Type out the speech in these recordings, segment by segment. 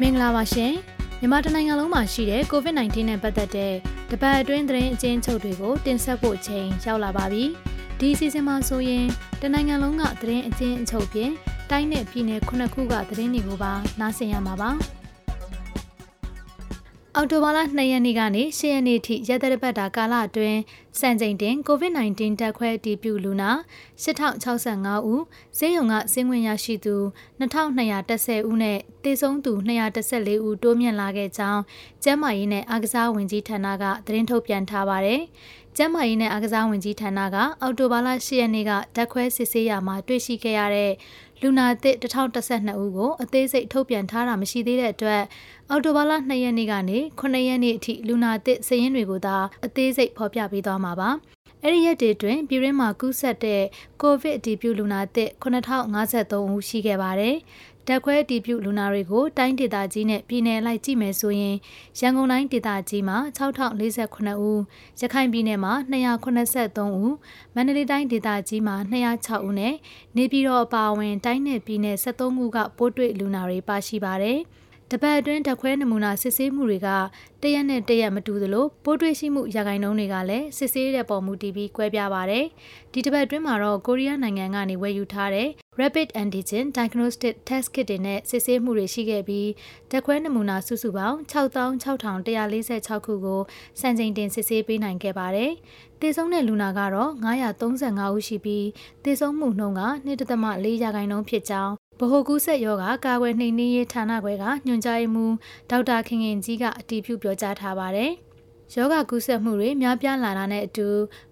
မင်္ဂလာပါရှင်မြန်မာတနိုင်ငံလုံးမှာရှိတဲ့ COVID-19 နဲ့ပတ်သက်တဲ့တပတ်အတွင်းသတင်းအကျဉ်းချုပ်တွေကိုတင်ဆက်ဖို့ချိန်ရောက်လာပါပြီဒီစီစဉ်မှာဆိုရင်တနိုင်ငံလုံးကသတင်းအကျဉ်းအချုပ်ပြင်တိုင်းနဲ့ပြည်နယ်ခုနှစ်ခုကသတင်းတွေကိုပါနားဆင်ရမှာပါ အော်တိုဘာလ2ရက်နေ့ကနေ10ရက်နေ့ထိရက်သက်ပတ်တာကာလအတွင်းစံချိန်တင် COVID-19 တက်ခွဲအတည်ပြုလူနာ8065ဦးဈေးရုံကဆင်းဝင်ရရှိသူ2210ဦးနဲ့တေဆုံးသူ214ဦးတိုးမြင့်လာခဲ့ကြောင်းကျန်းမာရေးနဲ့အားကစားဝန်ကြီးဌာနကသတင်းထုတ်ပြန်ထားပါတယ်။ကျန်းမာရေးနဲ့အားကစားဝန်ကြီးဌာနကအော်တိုဘာလ10ရက်နေ့ကတက်ခွဲစစ်ဆေးရမှာတွေ့ရှိခဲ့ရတဲ့ လူနာသစ်1012ဦးကိုအသေးစိတ်ထုတ်ပြန်ထားတာမရှိသေးတဲ့အတွက်အော်တိုဘာလ2ရက်နေ့ကနေ9ရက်နေ့အထိလူနာသစ်စာရင်းတွေကိုသာအသေးစိတ်ဖော်ပြပေးသွားမှာပါ။အဲ့ဒီရက်တွေတွင်ပြည်ရင်းမှာကူးစက်တဲ့ကိုဗစ်အတည်ပြုလူနာသစ်9053ဦးရှိခဲ့ပါတယ်။ တက်ခွဲအတည်ပြုလူနာတွေကိုတိုင်းဒေသကြီးနဲ့ပြည်နယ်လိုက်ကြည့်မယ်ဆိုရင်ရန်ကုန်တိုင်းဒေသကြီးမှာ6048ဦးရခိုင်ပြည်နယ်မှာ283ဦးမန္တလေးတိုင်းဒေသကြီးမှာ206ဦးနဲ့နေပြည်တော်အပါအဝင်တိုင်းနယ်ပြည်နယ်73ခုကပိုးတွေ့လူနာတွေပါရှိပါတယ်။တပတ်အတွင်းဓာတ်ခွဲနမူနာစစ်ဆေးမှုတွေကတရက်နဲ့တရက်မတူသလိုပိုးတွေ့ရှိမှုရာခိုင်နှုန်းတွေကလည်းစစ်ဆေးတဲ့ပုံမူတည်ပြီးကွဲပြားပါတယ်။ဒီတပတ်အတွင်းမှာတော့ကိုရီးယားနိုင်ငံကနေဝယ်ယူထားတဲ့ Rapid Antigen Diagnostic Test Kit တွေနဲ့စစ်ဆေးမှုတွေရှိခဲ့ပြီးဓာတ်ခွဲနမူနာစုစုပေါင်း6646ခုကိုစံချိန်တင်စစ်ဆေးပေးနိုင်ခဲ့ပါတယ်။တေဆုံးတဲ့လူနာကတော့935ဦးရှိပြီးတေဆုံးမှုနှုန်းက2.4ရာခိုင်နှုန်းဖြစ်ကြောင်းဗဟိုကူးဆက်ယောဂကာကွယ်နှိမ်နင်းရေးဌာနခွဲကညွှန်ကြားရေးမှူးဒေါက်တာခင်ခင်ကြီးကအတည်ပြုပြောကြားထားပါတယ်။ ယောဂကူးစက်မှုတွေများပြားလာတာနဲ့အတူ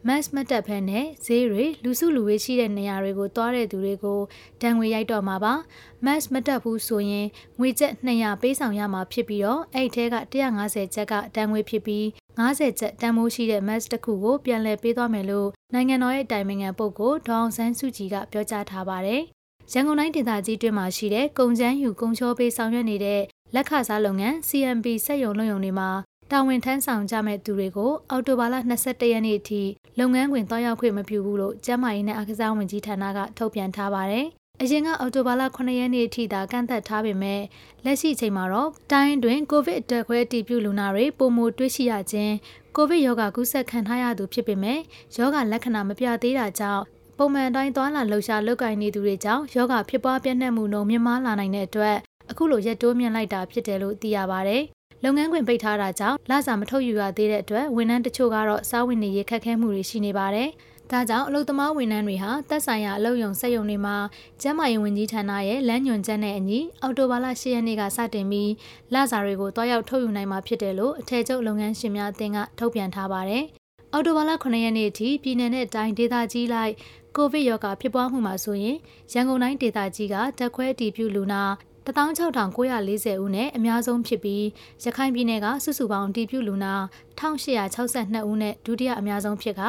mass မတက်ဖက်နဲ့ဈေးတွေလူစုလူဝေးရှိတဲ့နေရာတွေကိုသွားတဲ့သူတွေကိုတန်ငွေရိုက်တော့မှာပါ။ mass မတက်ဘူးဆိုရင်ငွေကျပ်200ပေးဆောင်ရမှာဖြစ်ပြီးတော့အဲ့ထဲက150ကျပ်ကတန်ငွေဖြစ်ပြီး50ကျပ်တန်မိုးရှိတဲ့ mass တစ်ခုကိုပြန်လည်ပေးသွားမယ်လို့နိုင်ငံတော်ရဲ့တိုင်ပင်ခံပုဂ္ဂိုလ်ဒေါအောင်ဆန်းစုကြည်ကပြောကြားထားပါတယ်။ရန်ကုန်တိုင်းဒေသကြီးတွင်မှာရှိတဲ့ကုံချမ်းယူကုံချောပေးဆောင်ရွက်နေတဲ့လက်ခစားလုပ်ငန်း CMP စက်ရုံလုပ်ရုံတွေမှာ တာဝန်ထမ်းဆောင်ကြမဲ့သူတွေကိုအော်တိုဘာလ22ရက်နေ့အထိလုပ်ငန်းခွင်တွားရောက်ခွင့်မပြုဘူးလို့ကျန်းမာရေးနဲ့အားကစားဝန်ကြီးဌာနကထုတ်ပြန်ထားပါတယ်။အရင်ကအော်တိုဘာလ9ရက်နေ့အထိသာကန့်သက်ထားပေမဲ့လက်ရှိချိန်မှာတော့တိုင်းတွင်ကိုဗစ်အတက်ခွဲတည်ပြုလူနာတွေပုံမတွေ့ရှိရခြင်းကိုဗစ်ရောဂါကူးစက်ခံထားရသူဖြစ်ပေမဲ့ရောဂါလက္ခဏာမပြသေးတာကြောင့်ပုံမှန်တိုင်းသွားလာလှုပ်ရှားလုပ်ကိုင်နေသူတွေကြောင့်ယောဂဖြစ်ပွားပြန့်နှံ့မှုနှုန်းမြင့်မားလာနိုင်တဲ့အတွက်အခုလိုရက်တိုးမြင့်လိုက်တာဖြစ်တယ်လို့သိရပါဗျ။ လုပ်ငန်းခွင်ပိတ်ထားတာကြောင့်လစာမထုတ်ယူရသေးတဲ့အတွက်ဝန်ထမ်းတချို့ကတော့စားဝင်နေရခက်ခဲမှုတွေရှိနေပါတယ်။ဒါကြောင့်အလုပ်သမားဝန်ထမ်းတွေဟာတက်ဆိုင်ရာအလုပ်ရုံစက်ရုံတွေမှာကျန်းမာရေးဝန်ကြီးဌာနရဲ့လမ်းညွှန်ချက်နဲ့အညီအော်တိုဘာလ10ရက်နေ့ကစတင်ပြီးလစာတွေကိုတွားရောက်ထုတ်ယူနိုင်မှာဖြစ်တယ်လို့အထည်ချုပ်လုပ်ငန်းရှင်များအသင်းကထုတ်ပြန်ထားပါတယ်။အော်တိုဘာလ9ရက်နေ့အထိပြည်내နဲ့တိုင်းဒေသကြီးလိုက်ကိုဗစ်ရောဂါဖြစ်ပွားမှုမှာဆိုရင်ရန်ကုန်တိုင်းဒေသကြီးကတက်ခွဲအတည်ပြုလူနာ 16940ဦးနဲ့အများဆုံးဖြစ်ပြီးရခိုင်ပြည်နယ်ကစုစုပေါင်းတည်ပြုလူနာ1862ဦးနဲ့ဒုတိယအများဆုံးဖြစ်က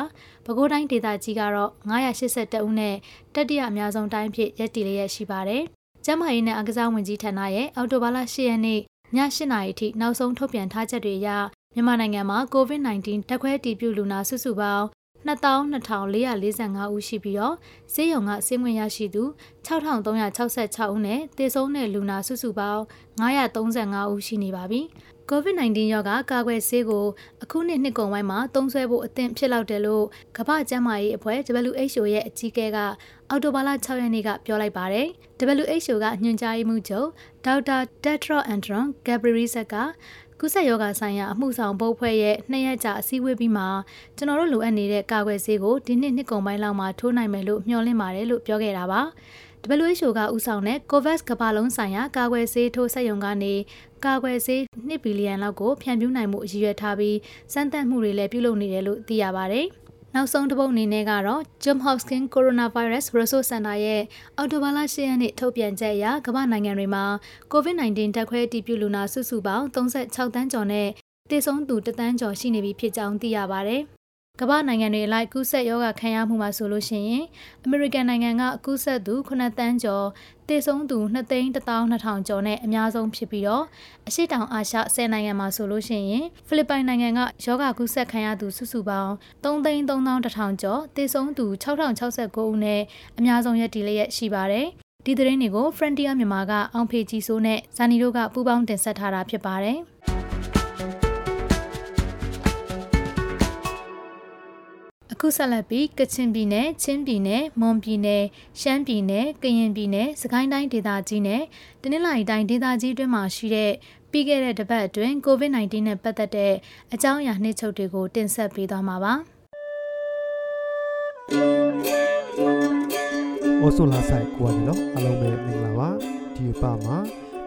ပဲခူးတိုင်းဒေသကြီးကတော့982ဦးနဲ့တတိယအများဆုံးတိုင်းဖြစ်ရပ်တည်လျက်ရှိပါတယ်။ကျန်းမာရေးနဲ့အားကစားဝန်ကြီးဌာနရဲ့အော်တိုဘာလ10ရက်နေ့ည8:00နာရီထိနောက်ဆုံးထုတ်ပြန်ထားချက်တွေအရမြန်မာနိုင်ငံမှာ COVID-19 တက်ခွဲတည်ပြုလူနာစုစုပေါင်း 22,445ဦးရှိပြီးတော့ဈေးရုံကဆင်းဝင်ရရှိသူ6,366ဦးနဲ့သေဆုံးတဲ့လူနာစုစုပေါင်း935ဦးရှိနေပါပြီ။ COVID-19 ရောဂါကာကွယ်ဆေးကိုအခုနှစ်နှစ်ကုန်ပိုင်းမှာသုံးစွဲဖို့အသင့်ဖြစ်လောက်တယ်လို့ကမ္ဘာ့ကျန်းမာရေးအဖွဲ့ WHO ရဲ့အကြီးအကဲကအော်တိုဘာလ6ရက်နေ့ကပြောလိုက်ပါတယ်။ WHO ကညွှန်ကြားရေးမှူးချုပ်ဒေါက်တာတက်ထရော့အန်ဒရွန်ဂက်ဘရီဆက်က ကူးစက်ရောဂါဆိုင်ရာအမှုဆောင်ဘုတ်ဖွဲ့ရဲ့နှစ်ရက်ကြာအစည်းအဝေးပြီးမှကျွန်တော်တို့လိုအပ်နေတဲ့ကာကွယ်ဆေးကိုဒီနှစ်နှစ်ကုန်ပိုင်းလောက်မှာထိုးနိုင်မယ်လို့မျှော်လင့်ပါတယ်လို့ပြောခဲ့တာပါ WHO ကဥဆောင်တဲ့ COVAX ကမ္ဘာလုံးဆိုင်ရာကာကွယ်ဆေးထိုးဆက်ရုံကနေကာကွယ်ဆေး2ဘီလီယံလောက်ကိုဖြန့်ဖြူးနိုင်မှုအရည်ရွယ်ထားပြီးစမ်းသပ်မှုတွေလည်းပြုလုပ်နေတယ်လို့သိရပါတယ်။ နောက်ဆုံးတစ်ပုတ်အနေနဲ့ကတော့ John Hopkins Coronavirus Resource Center ရဲ့အော်တိုဘာလ10ရက်နေ့ထုတ်ပြန်ချက်အရကမ္ဘာနိုင်ငံတွေမှာ COVID-19 တက်ခွဲအတည်ပြုလူနာစုစုပေါင်း36တန်းကျော်နဲ့သေဆုံးသူ1တန်းကျော်ရှိနေပြီဖြစ်ကြောင်းသိရပါဗျ။ ကမ္ဘာနိုင်ငံတွေလိုက်ကူးစက်ရောဂါခံရမှုမှာဆိုလို့ရှိရင်အမေရိကန်နိုင်ငံကကူးစက်သူ9တန်းကျော်သေဆုံးသူ2သိန်း12000ကျော်နဲ့အများဆုံးဖြစ်ပြီးတော့အရှိတောင်အာရှ10နိုင်ငံမှာဆိုလို့ရှိရင်ဖိလစ်ပိုင်နိုင်ငံကယောဂကူးစက်ခံရသူစုစုပေါင်း3သိန်း3100ကျော်သေဆုံးသူ6069ဦးနဲ့အများဆုံးရက်တီလျက်ရှိပါတယ်ဒီသတင်းတွေကို Frontier မြန်မာကအောင်ဖေကြီးစိုးနဲ့ဇာနီတို့ကပူးပေါင်းတင်ဆက်ထားတာဖြစ်ပါတယ်။ အခုဆက်လက်ပြီးကချင်ပြည်နယ်၊ချင်းပြည်နယ်၊မွန်ပြည်နယ်၊ရှမ်းပြည်နယ်၊ကရင်ပြည်နယ်၊စကိုင်းတိုင်းဒေသကြီးနဲ့တနင်္လာရီတိုင်းဒေသကြီးအတွင်းမှာရှိတဲ့ပြီးခဲ့တဲ့တပတ်အတွင်း COVID-19 နဲ့ပတ်သက်တဲ့အကြောင်းအရာနှိမ့်ချုပ်တွေကိုတင်ဆက်ပေးသွားမှာပါ။ဩဆိုလာဆိုင်ကိုရတယ်နော်အားလုံးပဲမင်္ဂလာပါဒီအပမှာ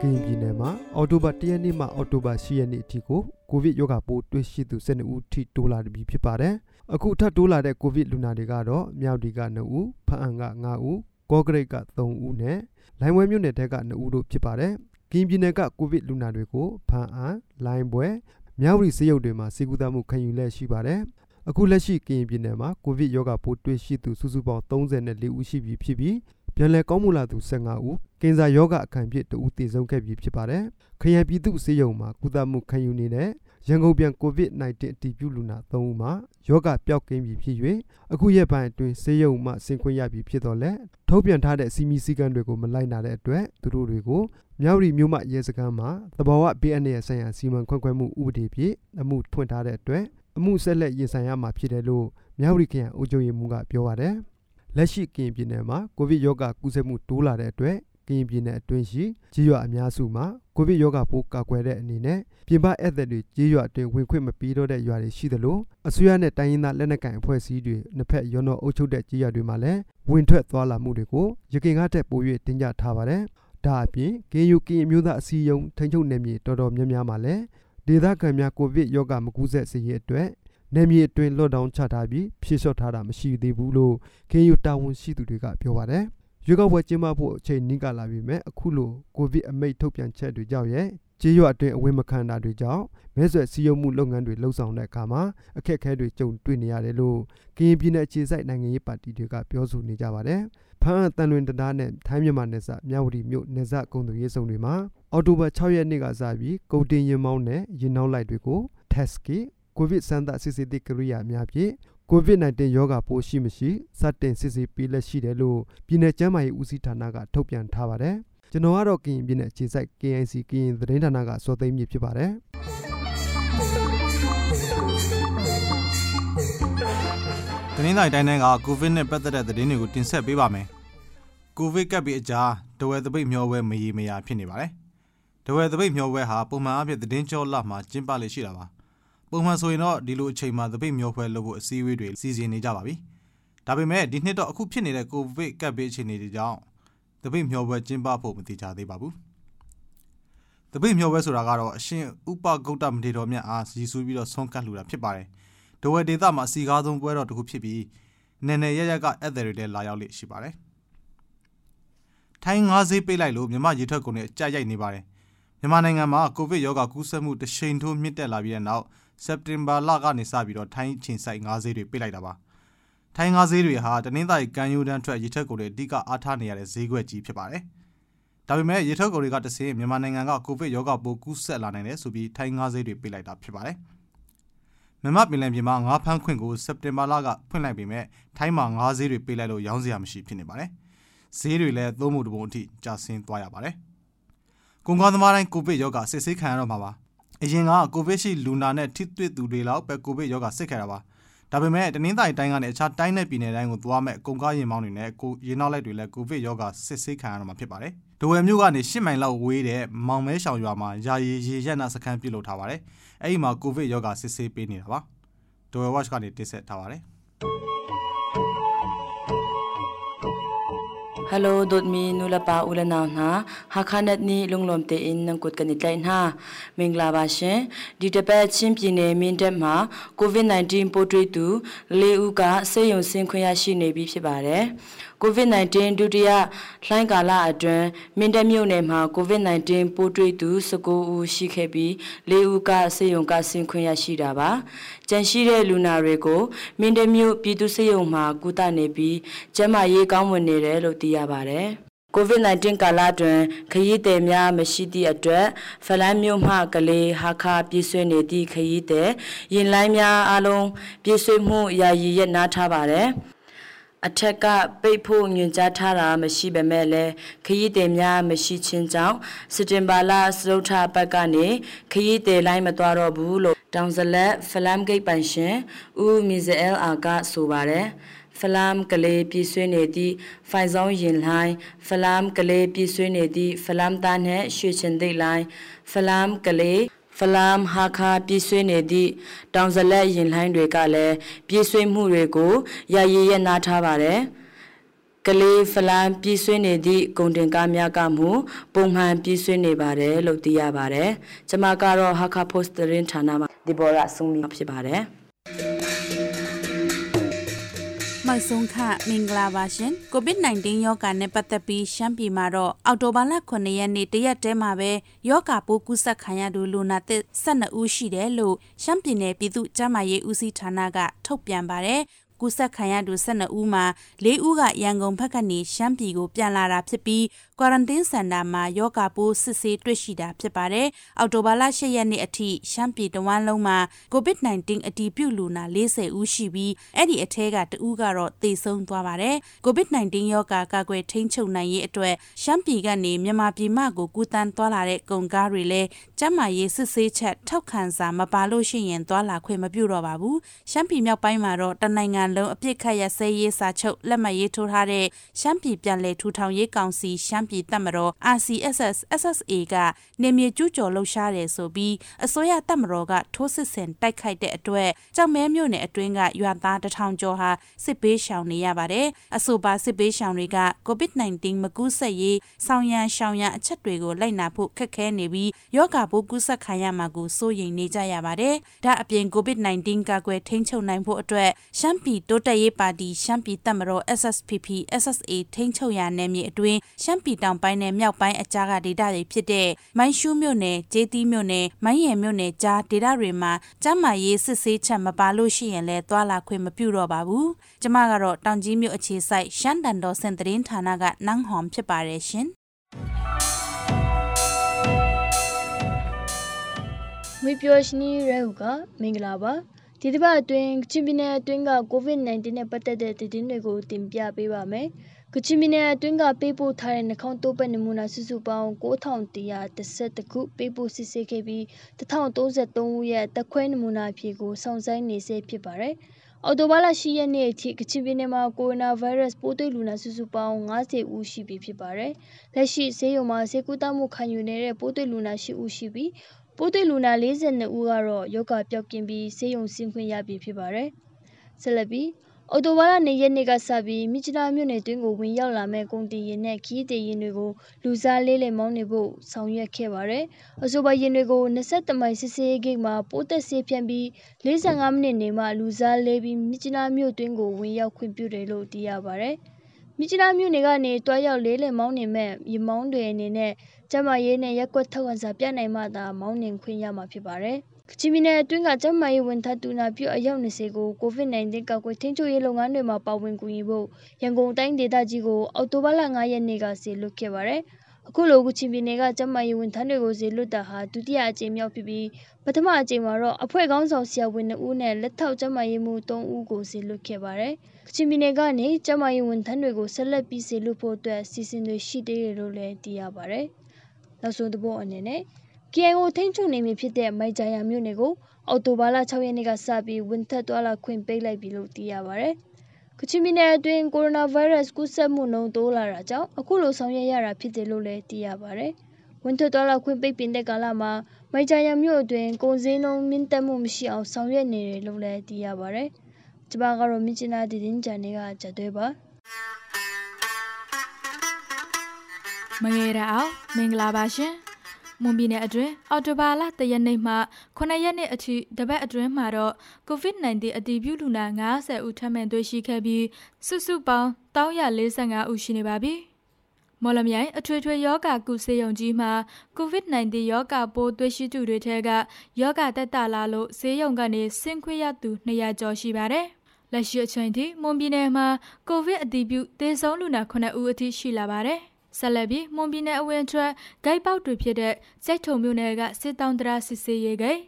ကရင်ပြည်နယ်မှာအော်တိုဘာ၁ရက်နေ့မှအော်တိုဘာ၈ရက်နေ့အထိကိုကိုဗစ်ရောဂါပိုးတွေ့ရှိသူ12ဦးထိတိုးလာပြီဖြစ်ပါတယ်အခုထပ်တိုးလာတဲ့ကိုဗစ်လူနာတွေကတော့မြောက်ဒီက2ဦးဖအံက9ဦးကော့ဂရိတ်က3ဦးနဲ့လိုင်းဝဲမြို့နယ်ထက်က2ဦးတို့ဖြစ်ပါတယ်ကရင်ပြည်နယ်ကကိုဗစ်လူနာတွေကိုဖန်အံလိုင်းပွဲမြောက်ရီစေယုတ်တွေမှာစေကူတမှုခံယူလက်ရှိပါတယ်အခုလက်ရှိကရင်ပြည်နယ်မှာကိုဗစ်ရောဂါပိုးတွေ့ရှိသူစုစုပေါင်း34ဦးရှိပြီဖြစ်ပြီး ပြန်လည်ကောင်းမွန်လာသူ15ဦးကင်ဆာရောဂါအခမ်းဖြစ်2ဦးတည်ဆုံးခဲ့ပြီဖြစ်ပါတယ်။ခရံပြည်သူစေယုံမှာကုသမှုခံယူနေတဲ့ရန်ကုန်ပြန်ကိုဗစ် -19 အတည်ပြုလူနာ3ဦးမှာယောဂပျောက်ကင်းပြီဖြစ်၍အခုရက်ပိုင်းအတွင်းဆေးရုံမှဆင်ခွင့်ရပြီဖြစ်တော့လဲထုတ်ပြန်ထားတဲ့စီမီစည်းကမ်းတွေကိုမလိုက်နာတဲ့အတွက်သူတို့တွေကိုမြောက်ရီမြို့မှရဲစခန်းမှာသဘောဝဘေးအန္တရာယ်ဆိုင်ရာစီမံခွင့်ခွဲမှုဥပဒေဖြင့်အမှုဖွင့်ထားတဲ့အတွက်အမှုဆက်လက်ရင်ဆိုင်ရမှာဖြစ်တယ်လို့မြောက်ရီခရိုင်အုပ်ချုပ်ရေးမှူးကပြောပါတယ် လက်ရှိကရင်ပြည်နယ်မှာကိုဗစ်ရောဂါကူးစက်မှုတိုးလာတဲ့အတွက်ကရင်ပြည်နယ်အတွင်းရှိကြီးရွာအများစုမှာကိုဗစ်ရောဂါပိုးကာကွယ်တဲ့အနေနဲ့ပြင်ပဧည့်သည်တွေကြီးရွာအတွင်းဝင်ခွင့်မပေးတော့တဲ့ရွာတွေရှိသလိုအစိုးရနဲ့တိုင်းရင်းသားလက်နက်ကိုင်အဖွဲ့အစည်းတွေနှစ်ဖက်ရောနော်အုပ်ချုပ်တဲ့ကြီးရွာတွေမှာလည်းဝင်ထွက်သွားလာမှုတွေကိုရခိုင်ကတက်ပို၍တင်ကြထားပါတယ်။ဒါအပြင်ကေယူကရင်မျိုးသားအစည်းအရုံးထိန်းချုပ်နယ်မြေတော်တော်များများမှာလည်းဒေသခံများကိုဗစ်ရောဂါမကူးစက်စေရအတွက် နယ်မြေအတွင်းလော့ဒေါင်းချထားပြီးဖြည့်လျှော့ထားတာမရှိသေးဘူးလို့ကေယူတာဝန်ရှိသူတွေကပြောပါတယ်။ရွေးကောက်ပွဲကျင်းပဖို့အချိန်နီးကလာပြီမဲ့အခုလိုကိုဗစ်အမိတ်ထုတ်ပြန်ချက်တွေကြောင့်ရဲ့ကြေးရွာအတွင်းအဝင်းမခံတာတွေကြောင့်မဲဆွယ်စည်းရုံးမှုလုပ်ငန်းတွေလှုပ်ဆောင်တဲ့အခါမှာအခက်အခဲတွေကြုံတွေ့နေရတယ်လို့ကရင်ပြည်နယ်အခြေစိုက်နိုင်ငံရေးပါတီတွေကပြောဆိုနေကြပါတယ်။ဖမ်းအတန်လွင်တံတားနဲ့ထိုင်းမြန်မာနယ်စပ်မြဝတီမြို့နယ်စပ်ကုန်းသူရေးဆောင်တွေမှာအော်တိုဘာ6ရက်နေ့ကစပြီးကုန်တင်ရင်မောင်းနဲ့ရင်နှောင်းလိုက်တွေကို test kit ကိုဗစ်စမ်းသပ်စစ်ဆေးသည့်ကိရိယာများဖြင့် COVID-19 ရောဂါပိုးရှိမရှိစတင်စစ်ဆေးပေးလက်ရှိတယ်လို့ပြည်내ကျန်းမာရေးဦးစီးဌာနကထုတ်ပြန်ထားပါတယ်။ကျွန်တော်ကတော့ကရင်ပြည်내အခြေစိုက် KIC ကရင်သတင်းဌာနကစောသိမ်းမြင့်ဖြစ်ပါတယ်။တင်းတိုင်းတိုင်းကကိုဗစ်နဲ့ပတ်သက်တဲ့သတင်းတွေကိုတင်ဆက်ပေးပါမယ်။ကိုဗစ်ကပ်ပြီးအကြားတဝဲတပိတ်မျောဝဲမရေမရာဖြစ်နေပါတယ်။တဝဲတပိတ်မျောဝဲဟာပုံမှန်အဖြစ်သတင်းကြောလမှာကျင်းပလေရှိတာပါ ပုံမှန်ဆိုရင်တော့ဒီလိုအချိန်မှာသပိတ်မျိုးဖွဲလုပ်ဖို့အစည်းအဝေးတွေစီစဉ်နေကြပါပြီ။ဒါပေမဲ့ဒီနှစ်တော့အခုဖြစ်နေတဲ့ကိုဗစ်ကပ်ဘေးအခြေအနေတွေကြောင့်သပိတ်မျိုးဖွဲကျင်းပဖို့မတိကျသေးပါဘူး။သပိတ်မျိုးဖွဲဆိုတာကတော့အရှင်ဥပဂုတ်တမထေတော်မြတ်အားရည်စူးပြီးတော့ဆုံးကတ်လှူတာဖြစ်ပါတယ်။ဒဝဲဒေသမှာအစီကားဆုံးပွဲတော်တစ်ခုဖြစ်ပြီးနယ်နယ်ရရကဧည့်သည်တွေလည်းလာရောက်လေ့ရှိပါတယ်။ထိုင်းငါးဈေးပိတ်လိုက်လို့မြမရေထွက်ကုန်နဲ့ကြာရိုက်နေပါတယ်။မြန်မာနိုင်ငံမှာကိုဗစ်ရောဂါကူးစက်မှုတရှိန်ထိုးမြင့်တက်လာပြီးတဲ့နောက် စက်တင်ဘာလကနေစပြီးတော့ထိုင်းချင်းဆိုင်ငါးဈေးတွေပိတ်လိုက်တာပါထိုင်းငါးဈေးတွေဟာတနင်္သာရီကမ်းရိုးတန်းထွက်ရေထွက်ကုန်တွေအဓိကအားထားနေရတဲ့ဈေးကွက်ကြီးဖြစ်ပါတယ်ဒါပေမဲ့ရေထွက်ကုန်တွေကတဆင်မြန်မာနိုင်ငံကကိုဗစ်ရောဂါပိုးကူးစက်လာနိုင်တယ်ဆိုပြီးထိုင်းငါးဈေးတွေပိတ်လိုက်တာဖြစ်ပါတယ်မြန်မာပင်လယ်ပြင်မှာငါးဖမ်းခွင့်ကိုစက်တင်ဘာလကဖွင့်လိုက်ပေမဲ့ထိုင်းမှာငါးဈေးတွေပိတ်လိုက်လို့ရောင်းစရာမရှိဖြစ်နေပါတယ်ဈေးတွေလည်းသုံးမှုတပုံအထိကျဆင်းသွားရပါတယ်ကုန်ကားသမားတိုင်းကိုဗစ်ရောဂါစစ်ဆေးခံရတော့မှာပါ အရင်ကကိုဗစ်ရှိလူနာနဲ့ထိတွေ့သူတွေလောက်ပဲကိုဗစ်ရောဂါစစ်ခဲ့တာပါဒါပေမဲ့တနင်္သာရီတိုင်းကနေအခြားတိုင်းနဲ့ပြည်နယ်တိုင်းကိုသွားမဲ့ကုန်ကားရင်မောင်းတွေနဲ့ကိုရင်နောက်လိုက်တွေလည်းကိုဗစ်ရောဂါစစ်ဆေးခံရတော့မှာဖြစ်ပါတယ်ဒဝယ်မြို့ကနေ10မိုင်လောက်ဝေးတဲ့မောင်မဲရှောင်ရွာမှာယာယီရေရက်နာစခန်းပြုလုပ်ထားပါတယ်အဲ့ဒီမှာကိုဗစ်ရောဂါစစ်ဆေးပေးနေတာပါဒဝယ်ဝက်ကနေတင်ဆက်ထားပါတယ် Hello dot mi nula pa ulana na ha khanat ni lunglom te in nang kut kanit lai na mingla ba shin di te pa chin ပြည်နယ်မင်းတပ်မှာ COVID-19 ပိုးတွေ့သူ၄ဦးကဆေးရုံဆင်းခွင့်ရရှိနေပြီဖြစ်ပါတယ်။ COVID-19 ဒုတိယလှိုင်းကာလအတွင်းမင်းတပ်မြို့နယ်မှာ COVID-19 ပိုးတွေ့သူ19ဦးရှိခဲ့ပြီး၄ဦးကဆေးရုံကဆင်းခွင့်ရရှိတာပါ။ကြန့်ရှိတဲ့လူနာတွေကိုမင်းတပ်မြို့ပြည်သူ့ဆေးရုံမှာကုသနေပြီးကျန်းမာရေးကောင်းမွန်နေတယ်လို့သိရပါတယ်။ COVID-19 ကာလတွင်ခရီးသည်များမရှိသည့်အတွက်ဖလန်းမြို့မှကလေးဟာခါပြည့်ဆွေးနေသည့်ခရီးသည်ရင်လိုင်းများအလုံးပြည့်ဆွေးမှုယာယီရက်နားထားပါတယ်။ အထက်ကပိတ်ဖို့ညွှန်ကြားထားတာမရှိပေမဲ့လည်းခရီးသည်များမရှိခြင်းကြောင့်စတင်ဘာလစရုထဘက်ကနေခရီးသည်လိုင်းမသွားတော့ဘူးလို့တောင်ဇလက်ဖလမ်ဂိတ်ပိုင်ရှင်ဦးမီဇဲအယ်အာကဆိုပါတယ်ဖလမ်ကလေးပြည့်ဆွေးနေသည့်ဖိုင်ဆောင်ရင်လိုင်းဖလမ်ကလေးပြည့်ဆွေးနေသည့်ဖလမ်သားနှင့်ရွှေချင်သိလိုင်းဖလမ်ကလေး ဖလမ်ဟာခါပြည့်ဆွေးနေသည့်တောင်ဇလက်ရင်လှိုင်းတွေကလည်းပြည့်ဆွေးမှုတွေကိုရရရနာထားပါတယ်ကလေးဖလန်ပြည့်ဆွေးနေသည့်ဂုံတင်ကားများကမှုပုံမှန်ပြည့်ဆွေးနေပါတယ်လို့သိရပါတယ်။ကျွန်မကတော့ဟာခါပို့စတရင်ဌာနမှာဒီဘောရာဆုံမီဖြစ်ပါတယ်။ က်ဆုံးခမင်္ဂလာပါရှင် COVID-19 ရောဂါနဲ့ပတ်သက်ပြီးရှမ်းပြည်မှာတော့အော်တိုဘာလ9ရက်နေ့တရက်တည်းမှာပဲရောဂါပိုးကူးစက်ခံရသူလူနာသစ်12ဦးရှိတယ်လို့ရှမ်းပြည်နယ်ပြည်သူ့ကျန်းမာရေးဦးစီးဌာနကထုတ်ပြန်ပါတယ်ကူးစက်ခံရသူ12ဦးမှာ၄ဦးကရန်ကုန်ဘက်ကနေရှမ်းပြည်ကိုပြန်လာတာဖြစ်ပြီး ကွာရန်တင်းစင်တာမှာယောဂပိုးစစ်ဆေးတွေ့ရှိတာဖြစ်ပါတယ်။အော်တိုဘာလ10ရက်နေ့အထိရှမ်းပြည်တဝမ်းလုံးမှာ COVID-19 အတည်ပြုလူနာ40ဦးရှိပြီးအဲ့ဒီအထဲကတဦးကတော့သေဆုံးသွားပါတယ်။ COVID-19 ယောဂကာကွယ်ထိန်းချုပ်နိုင်ရေးအတွက်ရှမ်းပြည်ကနေမြန်မာပြည်မှကိုကူးတန်းသွားလာတဲ့ကုန်ကားတွေလည်းကျန်းမာရေးစစ်ဆေးချက်ထောက်ခံစာမပါလို့ရှိရင်သွားလာခွင့်မပြုတော့ပါဘူး။ရှမ်းပြည်မြောက်ပိုင်းမှာတော့တနိုင်ငံလုံးအပြစ်ခတ်ရစဲရေးစာချုပ်လက်မှတ်ရေးထိုးထားတဲ့ရှမ်းပြည်ပြည်လည်ထူထောင်ရေးကောင်စီရှမ်းပြည်တပ်မတော် RCSS SSA ကနေမြေကျူးကျော်လှုပ်ရှားတယ်ဆိုပြီးအစိုးရတပ်မတော်ကထိုးစစ်ဆင်တိုက်ခိုက်တဲ့အတွက်ကြောက်မဲမြို့နယ်အတွင်းကရွာသားတထောင်ကျော်ဟာစစ်ပေးရှောင်နေရပါတယ်။အဆိုပါစစ်ပေးရှောင်တွေက COVID-19 မကူးစက်ရေးဆောင်ရန်ရှောင်ရန်အချက်တွေကိုလိုက်နာဖို့ခက်ခဲနေပြီးယောဂပိုးကူးစက်ခံရမှာကိုစိုးရိမ်နေကြရပါတယ်။ဒါအပြင် COVID-19 ကာကွယ်ထိန်းချုပ်နိုင်ဖို့အတွက်ရှမ်းပြည်တိုးတက်ရေးပါတီရှမ်းပြည်တပ်မတော် SSPP SSA ထိန်းချုပ်ရာနယ်မြေအတွင်းရှမ်းပြည်တောင်ပိုင်းနဲ့မြောက်ပိုင်းအကြားကဒေသတွေဖြစ်တဲ့မိုင်းရှူးမြို့နယ်၊ကျေးတီးမြို့နယ်၊မိုင်းရယ်မြို့နယ်ကြားဒေသတွေမှာကျန်းမာရေးစစ်ဆေးချက်မပါလို့ရှိရင်လည်းသွာလာခွင့်မပြုတော့ပါဘူး။ကျမကတော့တောင်ကြီးမြို့အခြေစိုက်ရှမ်းတန်တော်စင်တရင်ဌာနကနန်းဟွန်ဖြစ်ပါတယ်ရှင်။မွေပျော်ရှင်ရဲဟုကမင်္ဂလာပါဒီတစ်ပတ်အတွင်းကချင်ပြည်နယ်အတွင်းက COVID-19 နဲ့ပတ်သက်တဲ့သတင်းတွေကိုတင်ပြပေးပါမယ်။ ကချင်ပြည်နယ်အတွင်းက ပေးပို့ထားတဲ့ နှာခေါင်းတိုးပတ်နမူနာ စုစုပေါင်း9111ခု ပေးပို့စစ်ဆေးခဲ့ပြီး1033ဦးရဲ့တက်ခွဲနမူနာဖြေကို စောင့်ဆိုင်းနေဆဲဖြစ်ပါတယ်။အော်တိုဘာလ10ရက်နေ့အထိ ကချင်ပြည်နယ်မှာ ကိုရိုနာဗိုင်းရပ်စ် ပိုးတွေ့လူနာ စုစုပေါင်း90ဦးရှိပြီဖြစ်ပါတယ်။လက်ရှိ ဆေးရုံမှာ ဆေးကုသမှုခံယူနေတဲ့ ပိုးတွေ့လူနာ10ဦးရှိပြီး ပိုးတွေ့လူနာ42ဦးကတော့ယောဂပျောက်ကင်းပြီး ဆေးရုံဆင်းခွင့်ရပြီဖြစ်ပါတယ်။ဆက်လက်ပြီး အော်တိုဘာလ2ရက်နေ့ကစပြီး မြစ်ချနာမြို့နယ်တွင်းကို ဝင်ရောက်လာမဲ့ကုန်တင်ရင်နဲ့ခီးတည်ရင်တွေကို လူစားလေးလေမောင်းနေဖို့ ဆောင်ရွက်ခဲ့ပါတယ်။အဆိုပါရင်တွေကို20မိုင် စစ်စေးဂိတ်မှာ ပိုးသက်ဆေးဖြန့်ပြီး45မိနစ်နေမှ လူစားလေးပြီး မြစ်ချနာမြို့တွင်းကို ဝင်ရောက်ခွင့်ပြုတယ်လို့ သိရပါတယ်။မြစ်ချနာမြို့နယ်ကနေတွားရောက်လေးလေမောင်းနေမဲ့ရမောင်းတွေအနေနဲ့ ကျမရေးနဲ့ရက်ကွက်ထောက်ခံစာပြနိုင်မှသာ မောင်းနှင်ခွင့်ရမှာဖြစ်ပါတယ်။ ကချင်ပြည်နယ်အတွင်းက ကျမရေးဝန်ထမ်းတူနာပြုအယောက်20ကို COVID-19 ကာကွယ်ထိန်းချုပ်ရေးလုပ်ငန်းတွေမှာ ပါဝင်ကူညီဖို့ ရန်ကုန်တိုင်းဒေသကြီးကို အောက်တိုဘာလ9ရက်နေ့က စေလွှတ်ခဲ့ပါတယ်။အခုလို ကချင်ပြည်နယ်က ကျမရေးဝန်ထမ်းတွေကို စေလွှတ်တာဟာ ဒုတိယအကြိမ်မြောက်ဖြစ်ပြီး ပထမအကြိမ်မှာတော့ အဖွဲ့ကောင်းဆောင် ဆရာဝန်2ဦးနဲ့ လက်ထောက်ကျမရေးမှူး3ဦးကို စေလွှတ်ခဲ့ပါတယ်။ကချင်ပြည်နယ်ကနေ ကျမရေးဝန်ထမ်းတွေကို ဆက်လက်ပြီး စေလွှတ်ဖို့အတွက်စီစဉ်တွေ ရှိသေးတယ်လို့လည်း သိရပါတယ်။နောက်ဆုံးသဘောအနေနဲ့ KIO ထိန်းချုပ်နေမည်ဖြစ်တဲ့ မိုက်ဂျာယာမြို့နယ်ကို အော်တိုဘာလ6ရက်နေ့ကစပြီးဝန်ထက်သွားလာခွင့်ပေးလိုက်ပြီလို့ သိရပါဗျ။ကချင်ပြည်နယ်အတွင်း ကိုရိုနာဗိုင်းရပ်စ် ကူးစက်မှုနှုန်း တိုးလာတာကြောင့် အခုလို ဆောင်ရွက်ရတာဖြစ်တယ်လို့လည်း သိရပါဗျ။ဝန်ထက်သွားလာခွင့် ပိတ်ပင်တဲ့ကာလမှာ မိုက်ဂျာယာမြို့အတွင်း ကုန်စည်နှုန်း မြင့်တက်မှုမရှိအောင် ဆောင်ရွက်နေတယ်လို့လည်း သိရပါဗျ။ကျမကတော့ မြစ်ချနာတည်င်းကြံတွေကကြတဲ့ပါ။မငယ်ရအောင်မင်္ဂလာပါရှင် မွန်ပြည်နယ်အတွင်းအော်တိုဘာလတရက်နေ့မှ9ရက်နေ့အထိတပတ်အတွင်းမှာတော့ COVID-19 အတည်ပြုလူနာ90ဦးထပ်မံတွေ့ရှိခဲ့ပြီးစုစုပေါင်း345ဦးရှိနေပါပြီမော်လမြိုင်အထွေထွေယောဂကုစေယုံကြီးမှာ COVID-19 ယောဂပိုးတွေ့ရှိသူတွေထဲကယောဂတက်တာလာလို့ဈေးရုံကနေဆင်းခွင့်ရသူ200ကျော်ရှိပါတယ်လက်ရှိအချိန်ထိမွန်ပြည်နယ်မှာကိုဗစ်အတည်ပြုသေဆုံးလူနာ9ဦးအထိရှိလာပါတယ်။ ဆက်လက်ပြီးမွန်ပြည်နယ်အဝင်ထွက်ဂိတ်ပေါက်တွေဖြစ်တဲ့စိတ်ထုံမြို့နယ်ကစစ်တောင်းတရာစစ်စေးရေးဂိတ်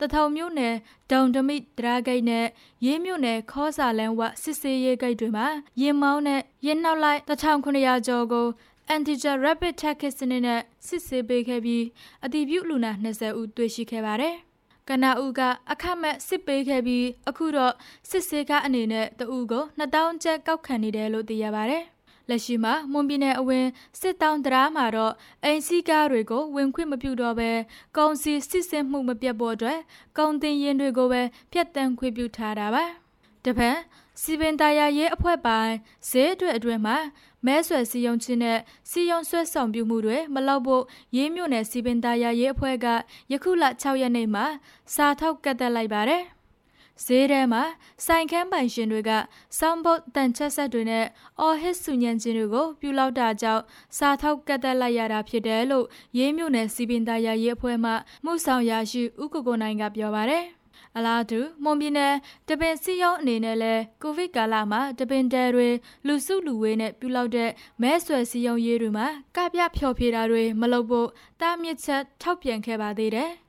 တထောင်မြို့နယ်ဒေါန်ဒမိဒရာဂိတ်နဲ့ရေးမြို့နယ်ခေါစာလန်ဝစစ်စေးရေးဂိတ်တွေမှာရင်မောင်းနဲ့ရင်နောက်လိုက်1900ကျော်ကို Antigen Rapid Test Kit စနစ်နဲ့စစ်ဆေးပေးခဲ့ပြီးအတည်ပြုလူနာ20ဦးတွေ့ရှိခဲ့ပါတယ်။ကနာဦးကအခမဲ့စစ်ပေးခဲ့ပြီးအခုတော့စစ်ဆေးကားအနေနဲ့တဦးကို2000ကျပ်ကောက်ခံနေတယ်လို့သိရပါတယ်။ လက်ရှိမှာမွန်ပြည်နယ်အဝင်စစ်တောင်းတရားမှာတော့အိမ်စီးကားတွေကိုဝင်ခွင့်မပြုတော့ဘဲကုန်စည်စစ်ဆေးမှုမပြတ်ဖို့အတွက်ကုန်တင်ရင်တွေကိုပဲဖျက်ဆီးခွင့်ပြုထားတာပါ။တပတ်စီပင်တာယာရေးအဖွဲ့ပိုင်းဈေးအတွက်အတွင်းမှာမဲဆွယ်စီယုံချင်းနဲ့စီယုံဆွဲဆောင်ပြုမှုတွေမလောက်ဖို့ရေးမြို့နယ်စီပင်သားရရေးအဖွဲ့ကယခုလ6ရက်နေ့မှာစာထုတ်ကတ်တက်လိုက်ပါတယ်။ ဈေးထဲမှာဆိုင်ခန်းပိုင်ရှင်တွေကစောင်းဘုတ်တန်ချက်ဆက်တွေနဲ့အော်ဟစ်စုညံခြင်းတွေကိုပြုလုပ်တာကြောင့်စာထုတ်ကတ်တက်လိုက်ရတာဖြစ်တယ်လို့ရေးမြို့နယ်စီပင်သားရရေးအဖွဲ့မှမှုဆောင်ရရှိဥက္ကကိုနိုင်ကပြောပါတယ်။အလားတူမွန်ပြည်နယ်တပင်စီယုံအနေနဲ့လဲကိုဗစ်ကာလမှာတပင်တဲတွေလူစုလူဝေးနဲ့ပြုလုပ်တဲ့မဲဆွယ်စီယုံရေးတွေမှာကပြဖျော်ဖြေတာတွေမလုပ်ဖို့တားမြစ်ချက်ထောက်ပြန်ခဲ့ပါသေးတယ်။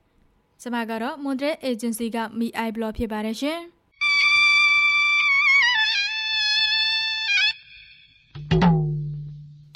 ကျွန်မကတော့ Montreal Agency က MI Blog ဖြစ်ပါတယ်ရှင်။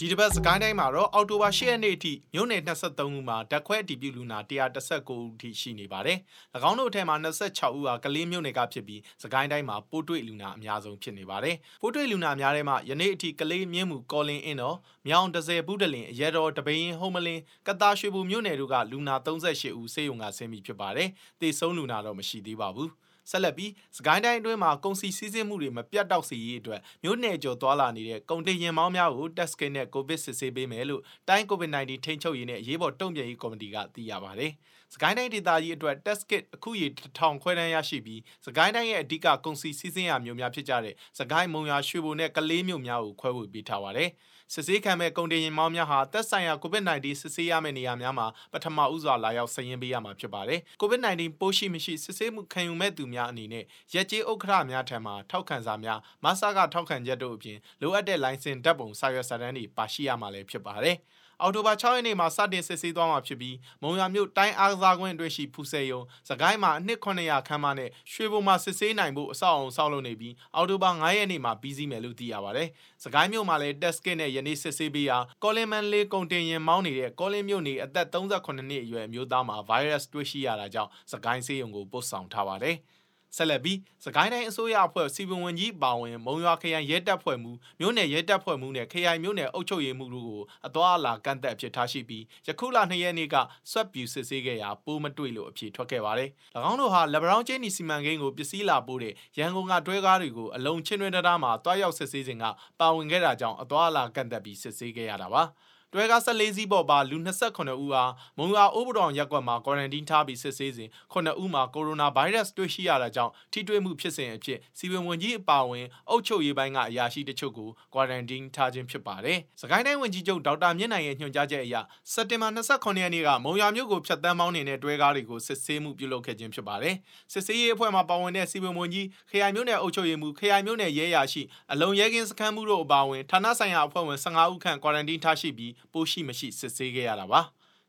ဒီတစ်ပတ်စကိုင်းတိုင်းမှာတော့အောက်တိုဘာ10ရက်နေ့အထိမြို့နယ်23ဦးမှာဓာတ်ခွဲအတည်ပြုလူနာ119ဦးထိရှိနေပါတယ်။၎င်းတို့အထက်မှာ26ဦးဟာကလေးမြို့နယ်ကဖြစ်ပြီးစကိုင်းတိုင်းမှာပိုးတွေ့လူနာအများဆုံးဖြစ်နေပါတယ်။ပိုးတွေ့လူနာများထဲမှာယနေ့အထိကလေးမြင်းမှုကော်လင်အင်းတော်မြောင်တစဲဘူးတလင်အရဲတော်တပိန်ဟုံးမလင်းကတာရွှေဘူမြို့နယ်တို့ကလူနာ38ဦးဆေးရုံကဆင်းပြီးဖြစ်ပါတယ်။သေဆုံးလူနာတော့မရှိသေးပါဘူး။ ဆက်လက်ပြီးစကိုင်းတိုင်းအတွင်းမှာကုန်စည်စည်းစိမ်မှုတွေမပြတ်တောက်စေရေးအတွက်မြို့နယ်ကျော်သွားလာနေတဲ့ကုန်တင်ရင်မောင်းများကို test kit နဲ့ covid စစ်ဆေးပေးမယ်လို့တိုင်း covid-19 ထိန်းချုပ်ရေးနဲ့အရေးပေါ်တုံ့ပြန်ရေးကော်မတီကသိရပါတယ်။ စကိုင်းတိုင်းဒေသကြီးအတွက် test kit အခုရေ1000ခွဲတန်းရရှိပြီးစကိုင်းတိုင်းရဲ့အဓိကကုန်စည်စည်းစိမ်ရာမျိုးများဖြစ်ကြတဲ့စကိုင်းမုံရွာရွှေဘိုနဲ့ကလေးမျိုးများကိုခွဲဝေပေးထားပါတယ်။စစ်ဆေးခံမဲ့ကုန်တင်ရင်မောင်းများဟာသက်ဆိုင်ရာ COVID-19 စစ်ဆေးရမယ့်နေရာများမှာပထမဦးစွာလာရောက်ဆင်းရင်ပေးရမှာဖြစ်ပါတယ်။ COVID-19 ပိုးရှိမရှိစစ်ဆေးမှုခံယူမဲ့သူများအနေနဲ့ရက်ကျေးဥက္ကဋ္ဌများထံမှထောက်ခံစာများမဆာကထောက်ခံချက်တို့အပြင်လိုအပ်တဲ့လိုင်စင်ဓာတ်ပုံစာရွက်စာတမ်းတွေပါရှိရမှာလည်းဖြစ်ပါတယ်။ အော်တိုဘာ6ရက်နေ့မှာစတင်စစ်ဆေးသွားမှာဖြစ်ပြီးမုံရမြို့တိုင်းအားကစားကွင်းအတွင်းရှိဖူဆယ်ယုံစကိုင်းမှာအနှစ်900ခန်းမနဲ့ရွှေဘုံမှာစစ်ဆေးနိုင်ဖို့အဆောက်အုံဆောက်လုပ်နေပြီးအော်တိုဘာ9ရက်နေ့မှာပြီးစီးမယ်လို့သိရပါတယ်။စကိုင်းမြို့မှာလည်း test kit နဲ့ယနေ့စစ်ဆေးပေးရာကောလင်မန်လေးကုန်တင်ရင်မောင်းနေတဲ့ကောလင်မြို့နေအသက်38နှစ်အရွယ်မျိုးသားမှာ virus တွေ့ရှိရတာကြောင့်စကိုင်းဆေးရုံကိုပို့ဆောင်ထားပါတယ်။ ဆက်လက်ပြီးစကိုင်းတိုင်းအစိုးရအဖွဲ့စီပင်ဝင်ကြီးပါဝင်မုံရွာခရိုင်ရဲတပ်ဖွဲ့မှုမြို့နယ်ရဲတပ်ဖွဲ့မှုနဲ့ခရိုင်မြို့နယ်အုပ်ချုပ်ရေးမှုတို့ကိုအသွာအလာကန့်သက်အဖြစ်ထားရှိပြီးယခုလ2ရက်နေ့ကဆွတ်ပြူစစ်ဆေးခဲ့ရာပိုးမတွေ့လို့အဖြစ်ထွက်ခဲ့ပါတယ်။၎င်းတို့ဟာလက်ဘရောင်းချင်းနီစီမံကိန်းကိုပစ္စည်းလာပို့တဲ့ရန်ကုန်ကတွဲကားတွေကိုအလုံးချင်းတွင်တရားမှာတွားရောက်စစ်ဆေးစဉ်ကပါဝင်ခဲ့တာကြောင့်အသွာအလာကန့်သက်ပြီးစစ်ဆေးခဲ့ရတာပါ။ တွဲကား14စီးပေါ်ပါလူ28ဦးဟာမုံရွာအိုးပတော်ရက်ကွက်မှာကွာရန်တင်းထားပြီးစစ်ဆေးစဉ်9ဦးမှာကိုရိုနာဗိုင်းရပ်စ်တွေ့ရှိရတာကြောင့်ထိတွေ့မှုဖြစ်စဉ်အဖြစ်စီဝင်ဝင်ကြီးအပါအဝင်အုပ်ချုပ်ရေးပိုင်းကအရာရှိတချို့ကိုကွာရန်တင်းထားခြင်းဖြစ်ပါတယ်။စကိုင်းတိုင်းဝန်ကြီးချုပ်ဒေါက်တာမြင့်နိုင်ရဲ့ညွှန်ကြားချက်အရစက်တင်ဘာ29ရက်နေ့ကမုံရွာမြို့ကိုဖြတ်တန်းမောင်းနေတဲ့တွဲကားတွေကိုစစ်ဆေးမှုပြုလုပ်ခဲ့ခြင်းဖြစ်ပါတယ်။စစ်ဆေးရေးအဖွဲ့မှပါဝင်တဲ့စီဝင်ဝင်ကြီးခရိုင်မြို့နယ်အုပ်ချုပ်ရေးမှူးခရိုင်မြို့နယ်ရဲရာရှိအလုံရဲကင်းစခန်းမှုတို့အပါအဝင်ဌာနဆိုင်ရာအဖွဲ့ဝင်15ဦးခန့်ကွာရန်တင်းထားရှိပြီးပိုးရှိမရှိစစ်ဆေးခဲ့ရတာပါ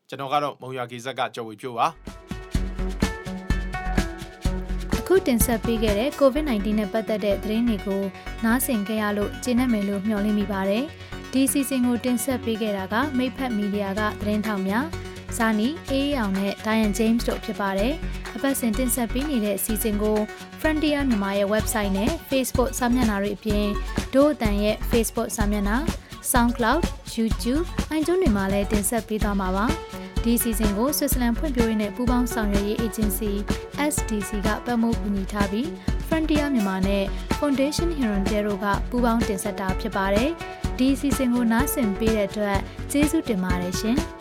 ကျွန်တော်ကတော့မုံရွာကေဇက်ကကြော်ဝေဖြိုးပါအခုတင်ဆက်ပေးခဲ့တဲ့ COVID-19 နဲ့ပတ်သက်တဲ့သတင်းတွေကိုနားဆင်ကြရလို့ကျေနပ်မယ်လို့မျှော်လင့်မိပါတယ်ဒီစီစဉ်ကိုတင်ဆက်ပေးခဲ့တာကမိဖက်မီဒီယာကသတင်းထောက်များဇာနီအေးအောင်နဲ့ Diane James တို့ဖြစ်ပါတယ်အပတ်စဉ်တင်ဆက်ပေးနေတဲ့စီစဉ်ကို Frontier မြန်မာရဲ့ website နဲ့ Facebook စာမျက်နှာတွေအပြင်ဒို့အတန်ရဲ့ Facebook စာမျက်နှာ SoundCloud, YouTube, iTunes တွေမှာလည်းတင်ဆက်ပေးသွားမှာပါ။ဒီစီစဉ်ကို Switzerland ဖွံ့ဖြိုးရေးနဲ့ပူးပေါင်းဆောင်ရွက်ရေး Agency SDC ကပတ်မိုးကူညီထားပြီး Frontier မြန်မာနဲ့ Foundation Hirondero ကပူးပေါင်းတင်ဆက်တာဖြစ်ပါတယ်။ဒီစီစဉ်ကိုနားဆင်ပေးတဲ့အတွက်ကျေးဇူးတင်ပါတယ်ရှင်။